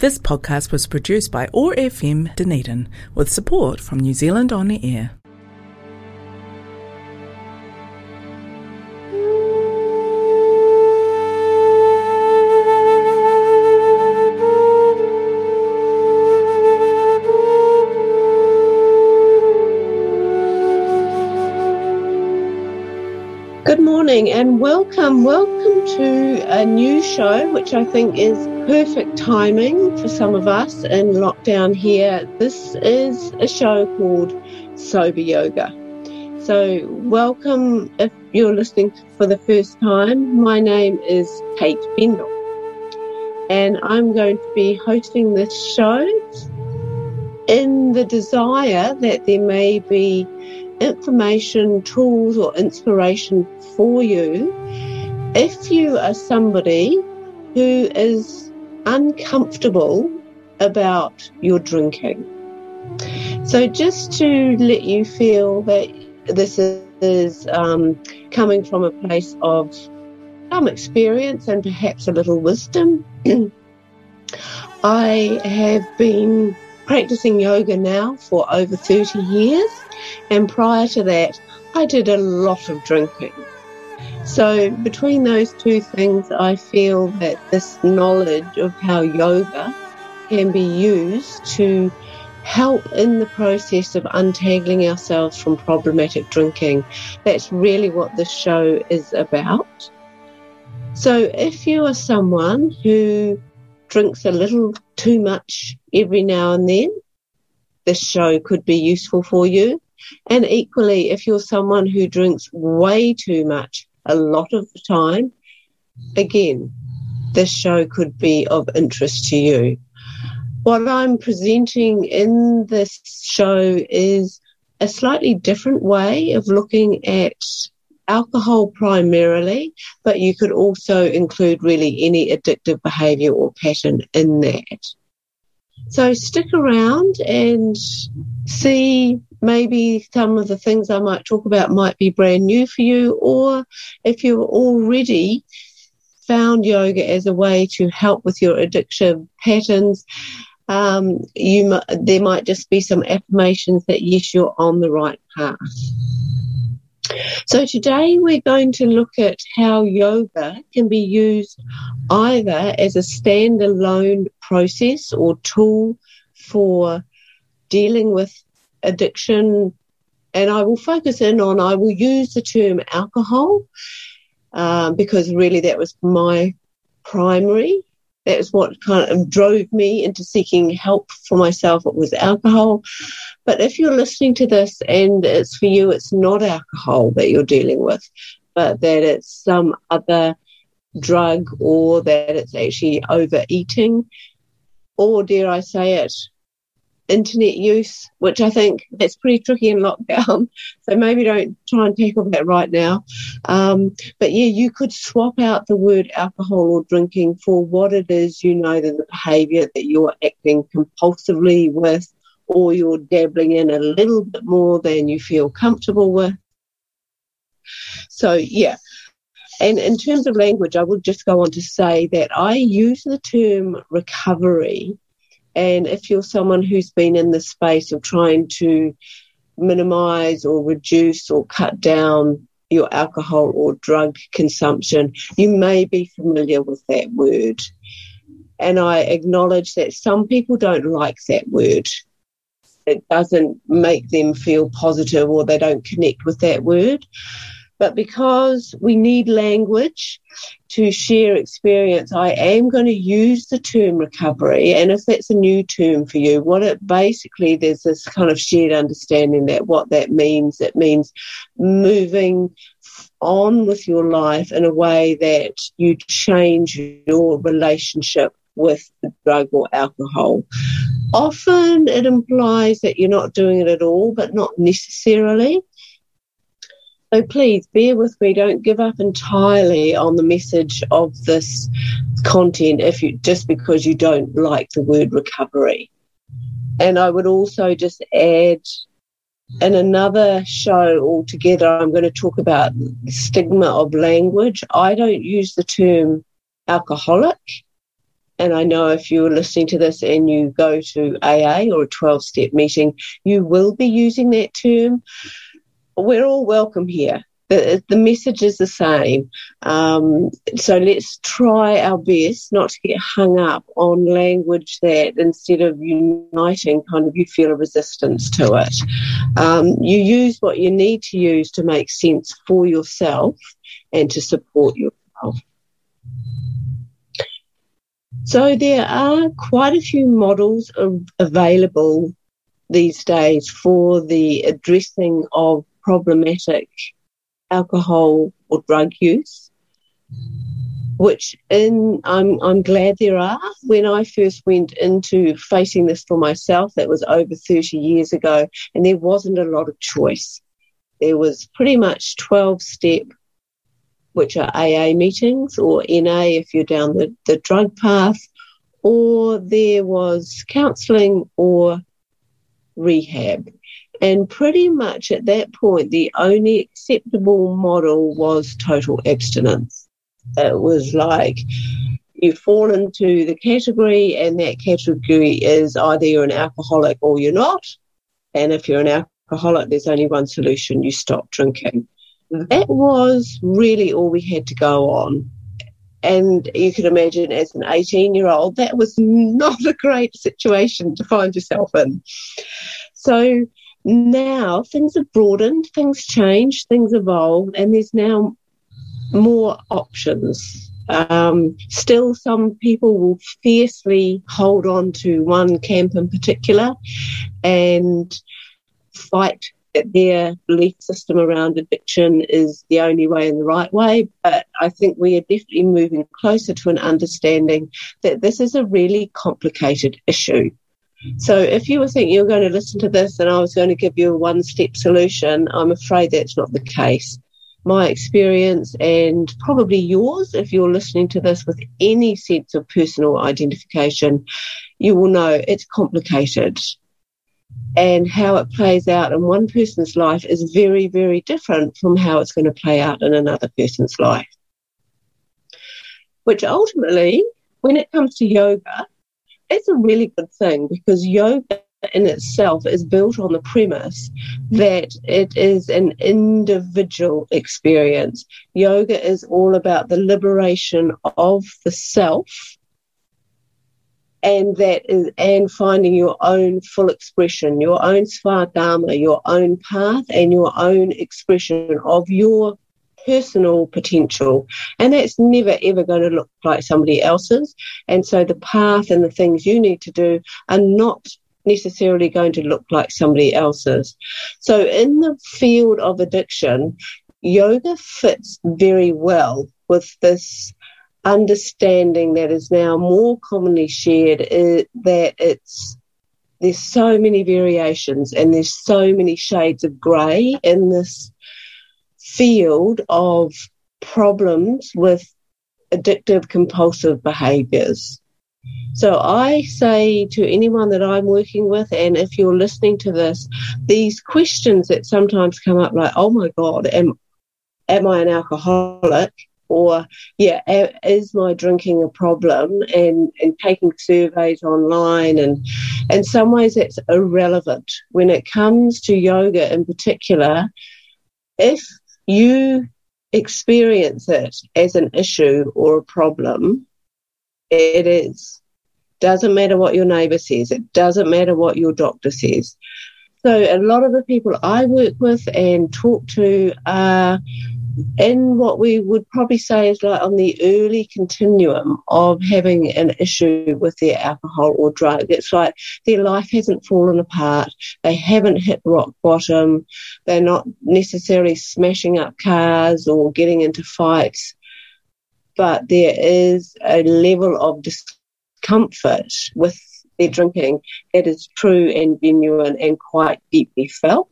This podcast was produced by OAR FM Dunedin with support from New Zealand On the Air. Good morning and welcome. Welcome to a new show, which I think is perfect timing for some of us in lockdown here. This is a show called Sober Yoga. So, welcome if you're listening for the first time. My name is Kate Bendall, and I'm going to be hosting this show in the desire that there may be information, tools, or inspiration for you if you are somebody who is uncomfortable about your drinking. So, just to let you feel that this is um, coming from a place of some experience and perhaps a little wisdom, I have been practicing yoga now for over 30 years. And prior to that, I did a lot of drinking. So, between those two things, I feel that this knowledge of how yoga can be used to help in the process of untangling ourselves from problematic drinking. That's really what this show is about. So, if you are someone who drinks a little too much every now and then, this show could be useful for you. And equally, if you're someone who drinks way too much a lot of the time, again, this show could be of interest to you. What I'm presenting in this show is a slightly different way of looking at alcohol primarily, but you could also include really any addictive behavior or pattern in that. So stick around and see maybe some of the things I might talk about might be brand new for you, or if you've already found yoga as a way to help with your addiction patterns, um, you there might just be some affirmations that yes, you're on the right path. So today we're going to look at how yoga can be used either as a standalone process or tool for dealing with addiction. And I will focus in on, I will use the term alcohol uh, because really that was my primary that was what kind of drove me into seeking help for myself. It was alcohol. But if you're listening to this and it's for you, it's not alcohol that you're dealing with, but that it's some other drug or that it's actually overeating, or dare I say it, internet use, which I think that's pretty tricky in lockdown. So maybe don't try and tackle that right now. Um, but yeah, you could swap out the word alcohol or drinking for what it is you know that the behavior that you're acting compulsively with or you're dabbling in a little bit more than you feel comfortable with. So yeah. And in terms of language, I would just go on to say that I use the term recovery and if you're someone who's been in the space of trying to minimize or reduce or cut down your alcohol or drug consumption, you may be familiar with that word. And I acknowledge that some people don't like that word. It doesn't make them feel positive or they don't connect with that word. But because we need language to share experience, I am going to use the term recovery. And if that's a new term for you, what it basically, there's this kind of shared understanding that what that means, it means moving on with your life in a way that you change your relationship with drug or alcohol. Often it implies that you're not doing it at all, but not necessarily. So please bear with me. Don't give up entirely on the message of this content if you just because you don't like the word recovery. And I would also just add in another show altogether, I'm going to talk about the stigma of language. I don't use the term alcoholic and I know if you're listening to this and you go to AA or a 12 step meeting, you will be using that term. We're all welcome here. The, the message is the same. Um, so let's try our best not to get hung up on language that instead of uniting, kind of you feel a resistance to it. Um, you use what you need to use to make sense for yourself and to support yourself. So there are quite a few models available these days for the addressing of problematic alcohol or drug use, which in I'm I'm glad there are. When I first went into facing this for myself, that was over 30 years ago, and there wasn't a lot of choice. There was pretty much 12 step which are AA meetings, or NA if you're down the, the drug path, or there was counselling or rehab. And pretty much at that point, the only acceptable model was total abstinence. It was like you fall into the category, and that category is either you're an alcoholic or you're not. And if you're an alcoholic, there's only one solution you stop drinking that was really all we had to go on. And you can imagine as an 18 year old, that was not a great situation to find yourself in. So now things have broadened, things changed, things evolved, and there's now more options. Um, still, some people will fiercely hold on to one camp in particular and fight that their belief system around addiction is the only way and the right way, but I think we are definitely moving closer to an understanding that this is a really complicated issue. So if you were thinking you're going to listen to this and I was going to give you a one step solution, I'm afraid that's not the case. My experience and probably yours, if you're listening to this with any sense of personal identification, you will know it's complicated and how it plays out in one person's life is very, very different from how it's going to play out in another person's life. Which ultimately, when it comes to yoga, it's a really good thing because yoga in itself is built on the premise that it is an individual experience. Yoga is all about the liberation of the self and that is and finding your own full expression, your own svadharma, your own path, and your own expression of your personal potential. And that's never ever going to look like somebody else's. And so the path and the things you need to do are not necessarily going to look like somebody else's. So in the field of addiction, yoga fits very well with this understanding that is now more commonly shared is that it's there's so many variations and there's so many shades of grey in this field of problems with addictive compulsive behaviours. So I say to anyone that I'm working with, and if you're listening to this, these questions that sometimes come up like, oh my God, am, am I an alcoholic? or yeah is my drinking a problem and and taking surveys online and in some ways it's irrelevant when it comes to yoga in particular if you experience it as an issue or a problem it is doesn't matter what your neighbor says it doesn't matter what your doctor says. So a lot of the people I work with and talk to are in what we would probably say is like on the early continuum of having an issue with their alcohol or drug. It's like their life hasn't fallen apart. They haven't hit rock bottom. They're not necessarily smashing up cars or getting into fights. But there is a level of discomfort with their drinking that is true and genuine and quite deeply felt.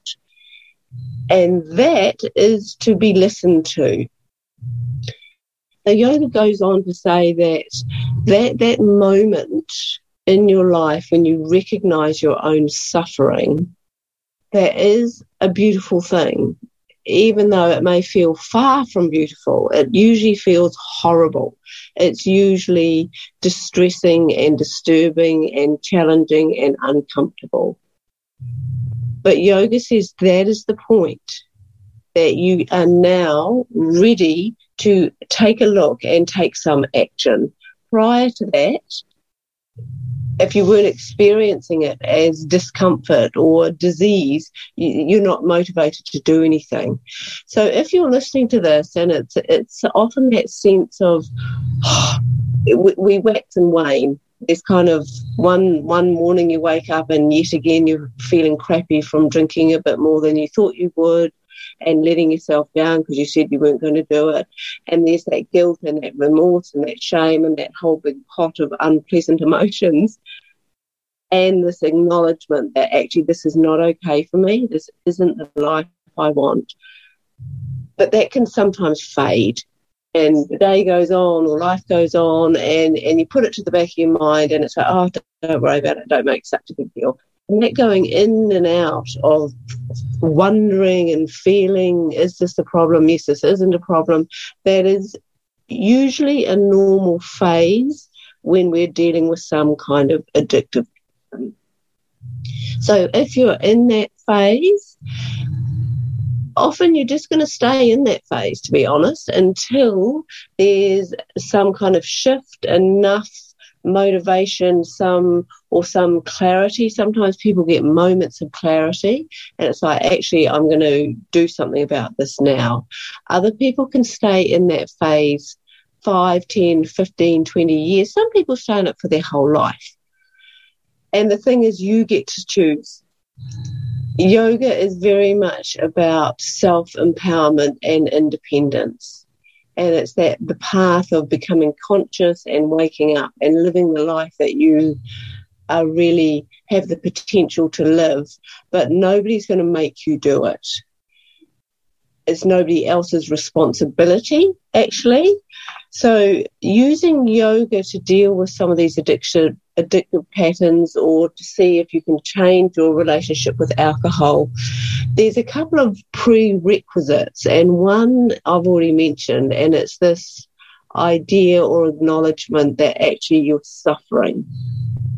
And that is to be listened to. The yoga goes on to say that that, that moment in your life when you recognize your own suffering, that is a beautiful thing. even though it may feel far from beautiful, it usually feels horrible. It's usually distressing and disturbing and challenging and uncomfortable. But yoga says that is the point that you are now ready to take a look and take some action. Prior to that, if you weren't experiencing it as discomfort or disease, you, are not motivated to do anything. So if you're listening to this and it's it's often that sense of oh, we wax and wane. There's kind of one one morning you wake up and yet again you're feeling crappy from drinking a bit more than you thought you would and letting yourself down because you said you weren't going to do it. And there's that guilt and that remorse and that shame and that whole big pot of unpleasant emotions. And this acknowledgement that actually this is not okay for me. This isn't the life I want. But that can sometimes fade. And the day goes on or life goes on and, and you put it to the back of your mind and it's like, oh, don't worry about it. Don't make such a big deal. And that going in and out of wondering and feeling, is this a problem? Yes, this isn't a problem. That is usually a normal phase when we're dealing with some kind of addictive. So if you're in that phase, often you're just going to stay in that phase, to be honest, until there's some kind of shift enough motivation, some or some clarity. Sometimes people get moments of clarity and it's like, actually, I'm going to do something about this now. Other people can stay in that phase 5, 10, 15, 20 years. Some people stay in it for their whole life. And the thing is, you get to choose. Yoga is very much about self empowerment and independence and it's that the path of becoming conscious and waking up and living the life that you are really have the potential to live, but nobody's going to make you do it. It's nobody else's responsibility, actually. So using yoga to deal with some of these addiction, addictive patterns or to see if you can change your relationship with alcohol, there's a couple of prerequisites and one I've already mentioned and it's this idea or acknowledgement that actually you're suffering,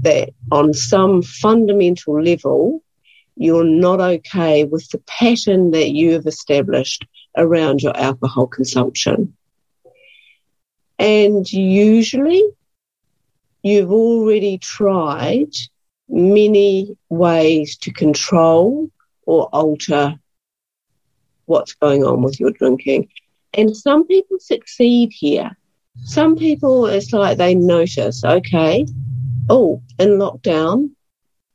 that on some fundamental level, you're not okay with the pattern that you have established around your alcohol consumption. And usually you've already tried many ways to control or alter what's going on with your drinking. And some people succeed here. Some people, it's like they notice, okay, oh, in lockdown,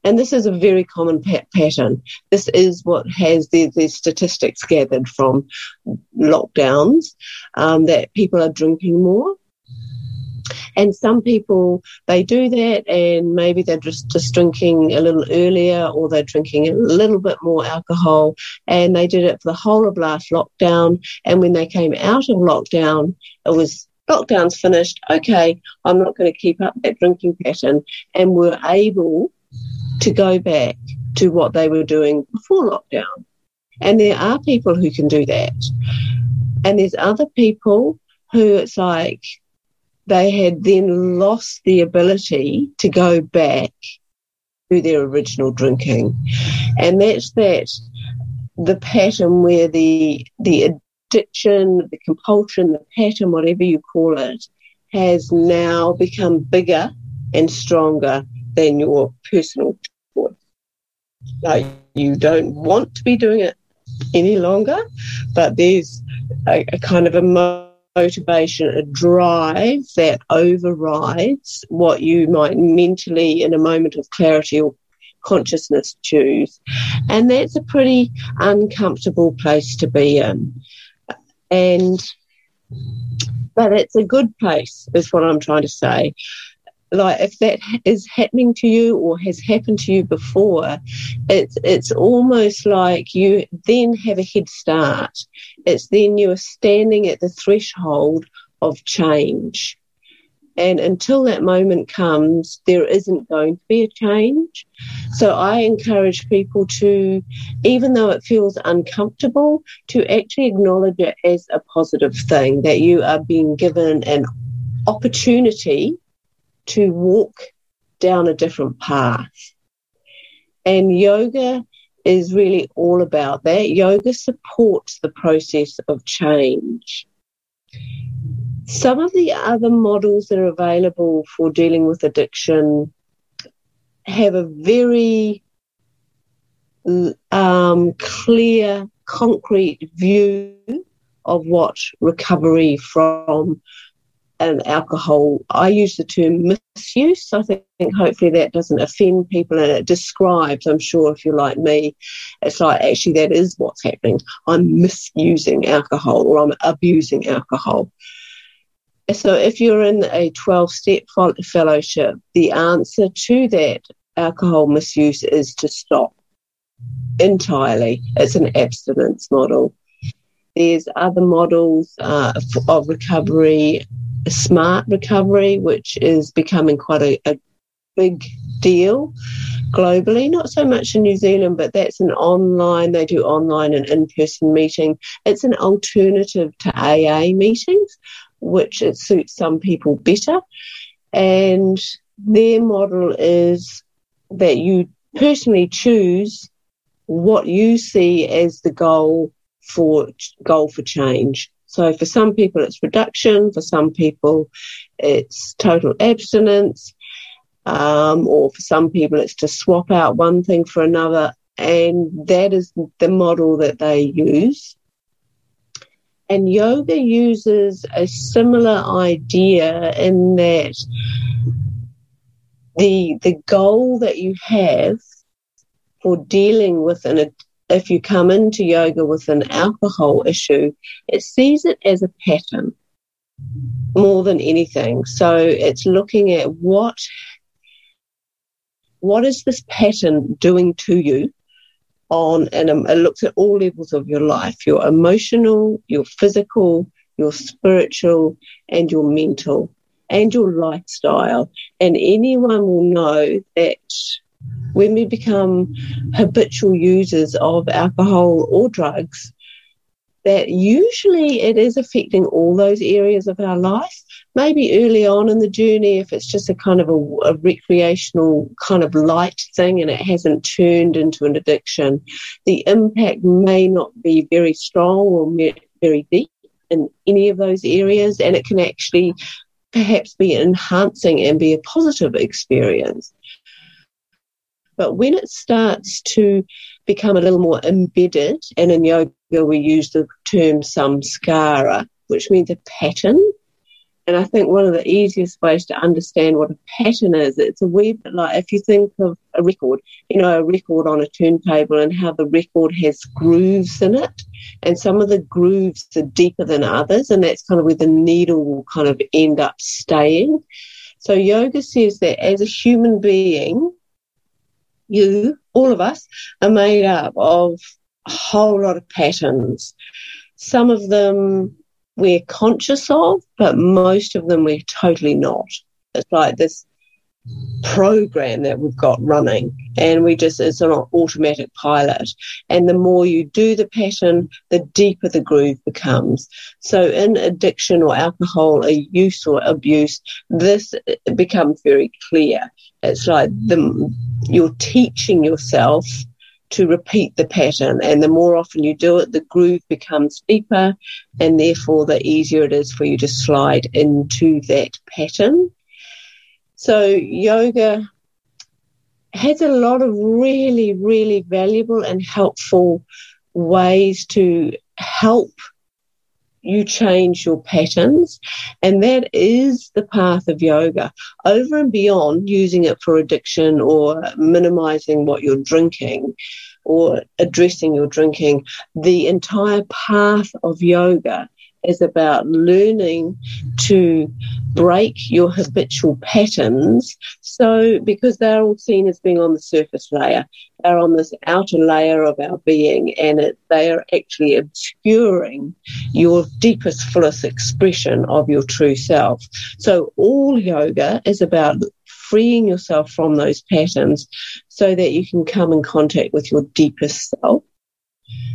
and this is a very common pa- pattern. This is what has the, the statistics gathered from lockdowns um, that people are drinking more. And some people, they do that and maybe they're just, just drinking a little earlier or they're drinking a little bit more alcohol and they did it for the whole of last lockdown. And when they came out of lockdown, it was lockdown's finished. Okay, I'm not going to keep up that drinking pattern and were able to go back to what they were doing before lockdown. And there are people who can do that. And there's other people who it's like they had then lost the ability to go back to their original drinking. And that's that the pattern where the the addiction, the compulsion, the pattern, whatever you call it, has now become bigger and stronger than your personal choice. Like you don't want to be doing it any longer, but there's a, a kind of a motivation, a drive that overrides what you might mentally, in a moment of clarity or consciousness, choose. And that's a pretty uncomfortable place to be in. And, but it's a good place, is what I'm trying to say like if that is happening to you or has happened to you before, it's it's almost like you then have a head start. It's then you're standing at the threshold of change. And until that moment comes, there isn't going to be a change. So I encourage people to, even though it feels uncomfortable, to actually acknowledge it as a positive thing that you are being given an opportunity to walk down a different path. And yoga is really all about that. Yoga supports the process of change. Some of the other models that are available for dealing with addiction have a very um, clear, concrete view of what recovery from an alcohol. I use the term misuse. I think hopefully that doesn't offend people and it describes, I'm sure if you're like me, it's like actually that is what's happening. I'm misusing alcohol or I'm abusing alcohol. So if you're in a 12 step fellowship, the answer to that alcohol misuse is to stop entirely. It's an abstinence model. There's other models uh, of recovery, smart recovery, which is becoming quite a, a big deal globally, not so much in New Zealand, but that's an online, they do online and in person meeting. It's an alternative to AA meetings, which it suits some people better. And their model is that you personally choose what you see as the goal for goal for change. So for some people it's reduction, for some people it's total abstinence, um, or for some people it's to swap out one thing for another, and that is the model that they use. And yoga uses a similar idea in that the the goal that you have for dealing with an if you come into yoga with an alcohol issue, it sees it as a pattern more than anything. So it's looking at what what is this pattern doing to you on and um, it looks at all levels of your life your emotional your physical your spiritual and your mental and your lifestyle. And anyone will know that when we become habitual users of alcohol or drugs, that usually it is affecting all those areas of our life. Maybe early on in the journey, if it's just a kind of a, a, recreational kind of light thing and it hasn't turned into an addiction, the impact may not be very strong or very deep in any of those areas, and it can actually perhaps be enhancing and be a positive experience. But when it starts to become a little more embedded, and in yoga we use the term samskara, which means a pattern, and I think one of the easiest ways to understand what a pattern is, it's a wee bit like if you think of a record, you know, a record on a turntable and how the record has grooves in it. And some of the grooves are deeper than others, and that's kind of where the needle will kind of end up staying. So yoga says that as a human being, you, all of us, are made up of a whole lot of patterns. Some of them we're conscious of, but most of them we're totally not. It's like this program that we've got running and we just it's an automatic pilot and the more you do the pattern the deeper the groove becomes so in addiction or alcohol or use or abuse this becomes very clear it's like the you're teaching yourself to repeat the pattern. And the more often you do it, the groove becomes deeper, and therefore the easier it is for you to slide into that pattern. So, yoga has a lot of really, really valuable and helpful ways to help you change your patterns. And that is the path of yoga. Over and beyond using it for addiction or minimizing what you're drinking or addressing your drinking, the entire path of yoga is about learning to break your habitual patterns. So, because they're all seen as being on the surface layer, they're on this outer layer of our being, and it, they are actually obscuring your deepest, fullest expression of your true self. So, all yoga is about freeing yourself from those patterns so that you can come in contact with your deepest self.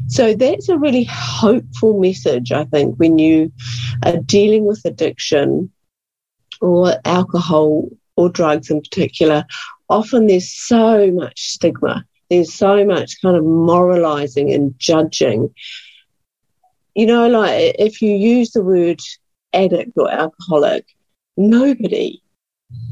So that's a really hopeful message, I think, when you are dealing with addiction or alcohol or drugs in particular. Often there's so much stigma. There's so much kind of moralizing and judging. You know, like if you use the word addict or alcoholic, nobody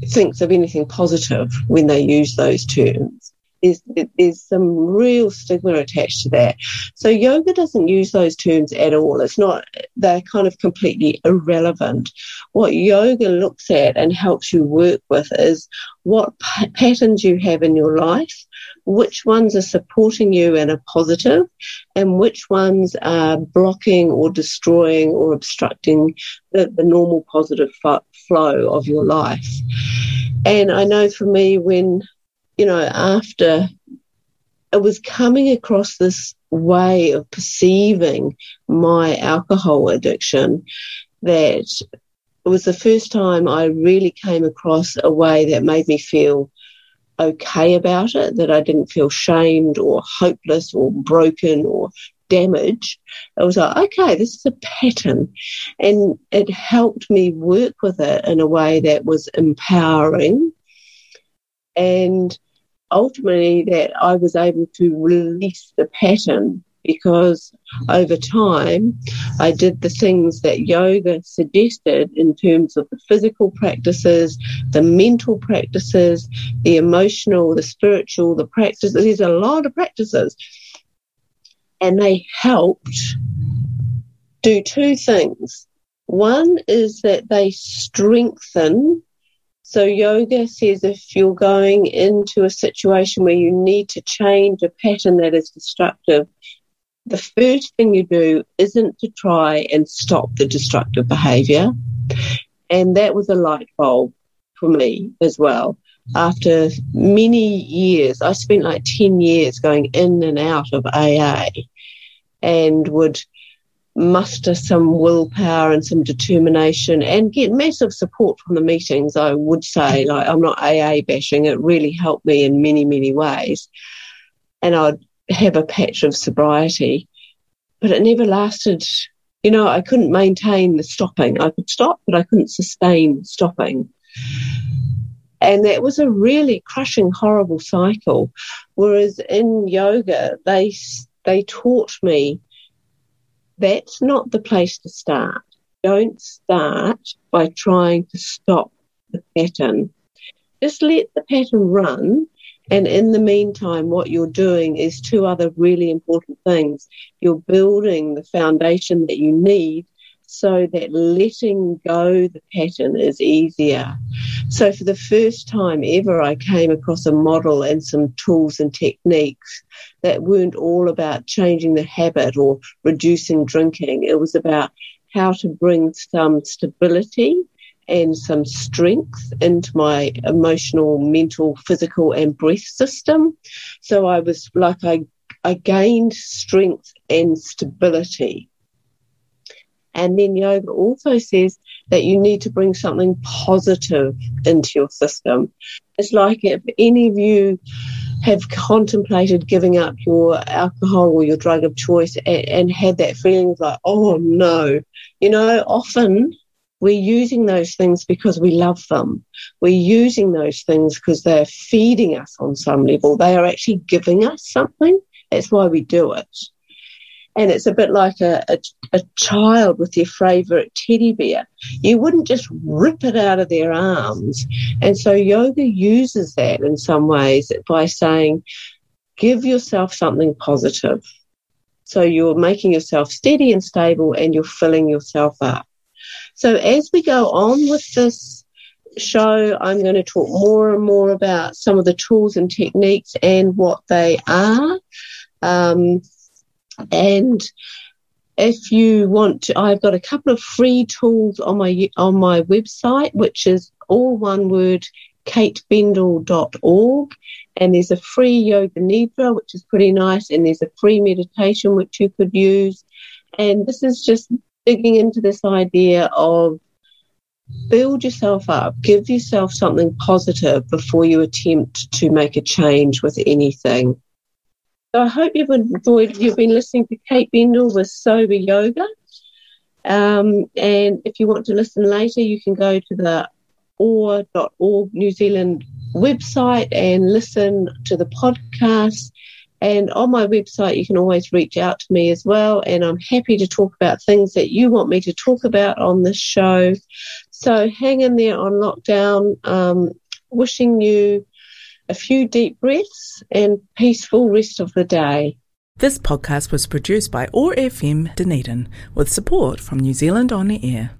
thinks of anything positive when they use those terms. There's, there's some real stigma attached to that. So yoga doesn't use those terms at all. It's not, they're kind of completely irrelevant. What yoga looks at and helps you work with is what p- patterns you have in your life, which ones are supporting you and are positive, and which ones are blocking or destroying or obstructing the, the normal positive f- flow of your life. And I know for me, when, you know, after it was coming across this way of perceiving my alcohol addiction that it was the first time I really came across a way that made me feel okay about it, that I didn't feel shamed or hopeless or broken or damaged. I was like, okay, this is a pattern. And it helped me work with it in a way that was empowering. And ultimately, that I was able to release the pattern because over time I did the things that yoga suggested in terms of the physical practices, the mental practices, the emotional, the spiritual, the practices. There's a lot of practices and they helped do two things. One is that they strengthen. So yoga says if you're going into a situation where you need to change a pattern that is destructive, the first thing you do isn't to try and stop the destructive behavior. And that was a light bulb for me as well after many years, I spent like 10 years going in and out of AA and would muster some willpower and some determination and get massive support from the meetings. I would say, like, I'm not AA bashing. It really helped me in many, many ways. And I'd have a patch of sobriety, but it never lasted. You know, I couldn't maintain the stopping. I could stop, but I couldn't sustain stopping. And that was a really crushing, horrible cycle. Whereas in yoga, they, they taught me that's not the place to start. Don't start by trying to stop the pattern. Just let the pattern run. And in the meantime, what you're doing is two other really important things. You're building the foundation that you need so that letting go the pattern is easier. So for the first time ever, I came across a model and some tools and techniques that weren't all about changing the habit or reducing drinking. It was about how to bring some stability and some strength into my emotional, mental, physical and breath system. So I was like, I, I gained strength and stability and then yoga also says that you need to bring something positive into your system. It's like if any of you have contemplated giving up your alcohol or your drug of choice and, and had that feeling of like, oh no, you know, often we're using those things because we love them. We're using those things because they're feeding us on some level. They are actually giving us something. That's why we do it. And it's a bit like a, a, a child with their favourite teddy bear. You wouldn't just rip it out of their arms. And so yoga uses that in some ways by saying, give yourself something positive. So you're making yourself steady and stable and you're filling yourself up. So as we go on with this show, I'm going to talk more and more about some of the tools and techniques and what they are. Um, and if you want to, I've got a couple of free tools on my on my website, which is all one word, katebendall.org. And there's a free yoga nidra, which is pretty nice, and there's a free meditation which you could use. And this is just digging into this idea of build yourself up, give yourself something positive before you attempt to make a change with anything. So I hope you've enjoyed, you've been listening to Kate Bendall with Sober Yoga. Um, and if you want to listen later, you can go to the oar.org New Zealand website and listen to the podcast. And on my website, you can always reach out to me as well. And I'm happy to talk about things that you want me to talk about on this show. So hang in there on lockdown. Um, wishing you a few deep breaths and peaceful rest of the day. This podcast was produced by OAR FM Dunedin with support from New Zealand On the Air.